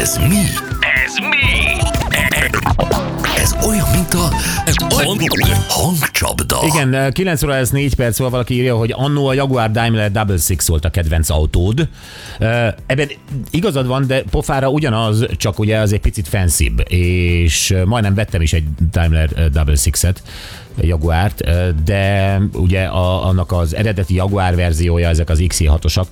Ez mi? Ez mi? Ez olyan, mint a hangcsapda. Igen, 9 óra ez 4 perc, szóval valaki írja, hogy annó a Jaguar Daimler Double Six volt a kedvenc autód. Ö, Ebben igazad van, de pofára ugyanaz, csak ugye az egy picit fancibb, és majdnem vettem is egy Daimler Double Six-et, Jaguárt, de ugye a, annak az eredeti Jaguar verziója, ezek az XI6-osak,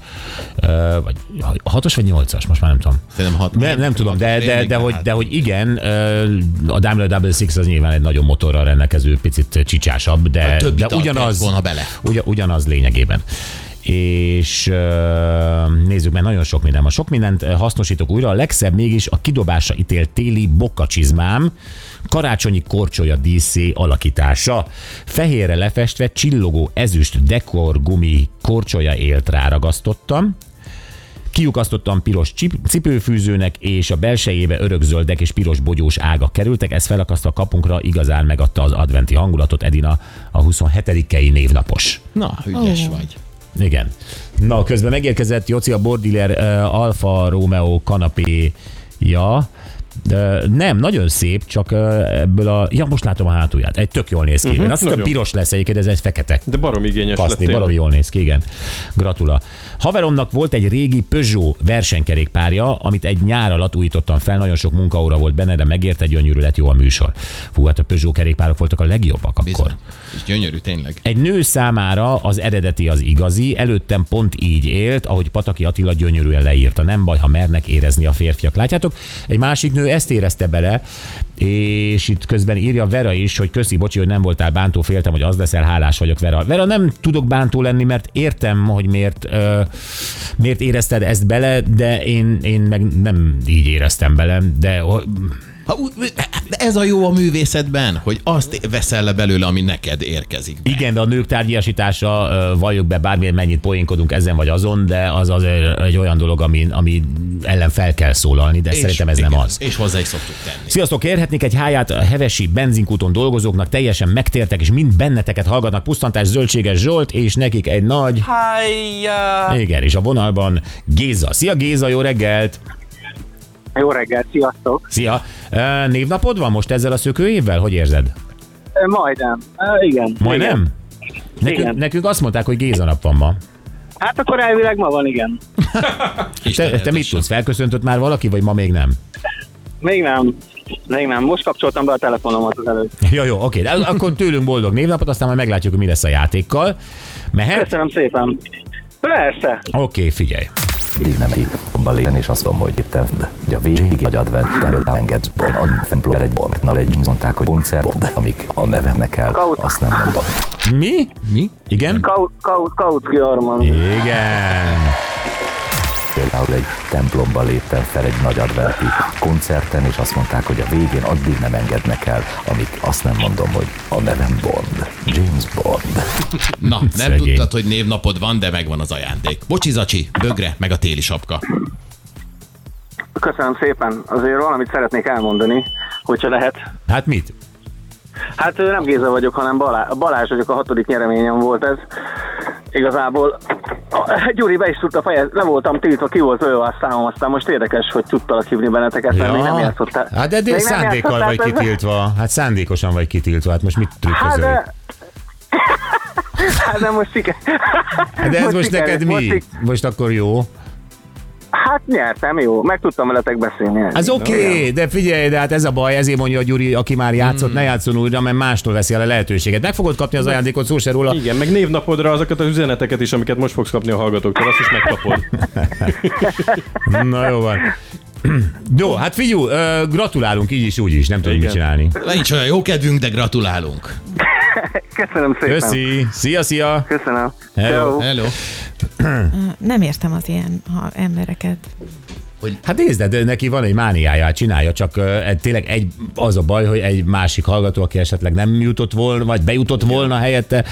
ö, vagy 6-os vagy 8-as, most már nem tudom. Szerintem Nem, nem tudom, de, de, de, hogy, Hát. de hogy igen, a Daimler Double Six az nyilván egy nagyon motorral rendelkező, picit csicsásabb, de, több de ugyanaz, volna bele. Ugyan, ugyanaz lényegében. És nézzük meg, nagyon sok minden. Ma sok mindent hasznosítok újra. A legszebb mégis a kidobásra ítélt téli bokkacsizmám, karácsonyi korcsolya díszé alakítása. Fehérre lefestve csillogó ezüst dekor gumi korcsolya élt ráragasztottam. Kiukasztottam piros cipőfűzőnek, és a belsejébe örökzöldek és piros bogyós ágak kerültek. Ez felakasztva a kapunkra, igazán megadta az adventi hangulatot Edina a 27-i névnapos. Na, ügyes vagy. Igen. Na, közben megérkezett Joci a Bordiler uh, Alfa Romeo kanapéja. Nem, nagyon szép, csak uh, ebből a... Ja, most látom a hátulját. Egy tök jól néz ki. Uh-huh, Én azt hittem piros lesz egyébként, ez egy fekete. De barom igényes Kaszni, tényleg. valami jól néz ki, igen. Gratula. Haveromnak volt egy régi Peugeot versenykerékpárja, amit egy nyár alatt újítottam fel, nagyon sok munkaóra volt benne, de megérte, gyönyörű lett jó a műsor. Fú, hát a Peugeot kerékpárok voltak a legjobbak akkor. Bizony. És gyönyörű, tényleg. Egy nő számára az eredeti az igazi, előttem pont így élt, ahogy Pataki Attila gyönyörűen leírta. Nem baj, ha mernek érezni a férfiak. Látjátok, egy másik nő ezt érezte bele, és itt közben írja Vera is, hogy köszi, bocsi, hogy nem voltál bántó, féltem, hogy az leszel, hálás vagyok Vera. Vera, nem tudok bántó lenni, mert értem, hogy miért, ö, miért érezted ezt bele, de én, én meg nem így éreztem bele, de Ha, ú- ez a jó a művészetben, hogy azt veszel le belőle, ami neked érkezik. Be. Igen, de a nők tárgyasítása, valljuk be, bármilyen mennyit poénkodunk ezen vagy azon, de az az egy olyan dolog, ami, ami ellen fel kell szólalni, de És- szerintem ez nem igen, az. És hozzá is szoktuk tenni. Sziasztok, kérhetnék egy háját a hevesi benzinkúton dolgozóknak, teljesen megtértek, és mind benneteket hallgatnak, pusztantás zöldséges Zsolt, és nekik egy nagy... Hájjá! Igen, és a vonalban Géza. Szia Géza, jó reggelt! Jó reggelt, sziasztok! Szia! Névnapod van most ezzel a szökőévvel? Hogy érzed? Majdnem. Igen. Majdnem? Igen. Nekünk, Igen. nekünk azt mondták, hogy Géza nap van ma. Hát akkor elvileg ma van, igen. Te, te mit tudsz? Felköszöntött már valaki, vagy ma még nem? Még nem. Még nem. Most kapcsoltam be a telefonomat az előtt. Jó, jó, oké. De akkor tőlünk boldog névnapot, aztán majd meglátjuk, hogy mi lesz a játékkal. Mehet? Köszönöm szépen. Persze. Oké, figyelj. Így nem így. Balén és azt mondom, hogy itt hogy a végig nagy advent előtt engedsz bon, a fennpróbál egy bon, na egy mondták, hogy koncert, amik a nevemnek el, azt nem mondom. Mi? Mi? Igen? Kaut, kaut, Kautki Arman. Igen. Például egy templomba léptem fel egy nagy adventi koncerten, és azt mondták, hogy a végén addig nem engednek el, amik azt nem mondom, hogy a nevem Bond, James Bond. Na, nem Szegény. tudtad, hogy névnapod van, de megvan az ajándék. Bocsi, zacsi, bögre, meg a téli sapka. Köszönöm szépen. Azért valamit szeretnék elmondani, hogyha lehet. Hát mit? Hát nem Géza vagyok, hanem Balázs, Balázs vagyok, a hatodik nyereményem volt ez. Igazából a- Gyuri be is tudta fejezni, le voltam tiltva, ki volt ölve a számom, aztán most érdekes, hogy tudtalak hívni benneteket, mert még nem játszottál. Hát de, de szándékkal vagy ezzel? kitiltva. Hát szándékosan vagy kitiltva. Hát most mit Hát trükközöl? de... hát de most siker... Hát de ez most sikerült, neked most mi? sik- Most akkor jó. Nyertem, jó. Meg tudtam veletek beszélni. Az oké, okay, de figyelj, de hát ez a baj, ezért mondja a Gyuri, aki már játszott, Hmm. ne játszon újra, mert mástól veszi el a lehetőséget. Meg fogod kapni az ajándékot, szó se róla. Igen, meg névnapodra azokat az üzeneteket is, amiket most fogsz kapni a hallgatóktól, azt is megkapod. Na jó van. Jó, hát figyú, gratulálunk így is, úgy is, nem tudom mit csinálni. Nincs olyan jó kedvünk, de gratulálunk. Köszönöm szépen. Köszi, szia, szia. Köszönöm. Hello. Hello. Nem értem az ilyen ha embereket. Hát nézd, de neki van egy mániája, csinálja, csak uh, tényleg egy, az a baj, hogy egy másik hallgató, aki esetleg nem jutott volna, vagy bejutott volna helyette,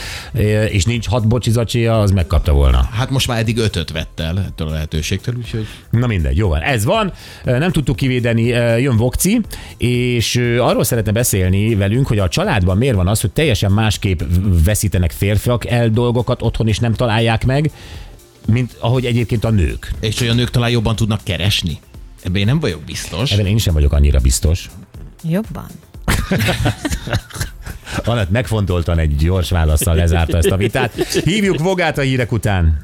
és nincs hat bocsizacséja, az megkapta volna. Hát most már eddig ötöt vett el ettől a lehetőségtől, úgyhogy Na mindegy, jó van. Ez van, nem tudtuk kivédeni, jön Vokci, és arról szeretne beszélni velünk, hogy a családban miért van az, hogy teljesen másképp veszítenek férfiak el dolgokat otthon, és nem találják meg, mint ahogy egyébként a nők. És hogy a nők talán jobban tudnak keresni? Ebben én nem vagyok biztos. Ebben én sem vagyok annyira biztos. Jobban? Anett megfontoltan egy gyors válaszsal lezárta ezt a vitát. Hívjuk Vogát a hírek után.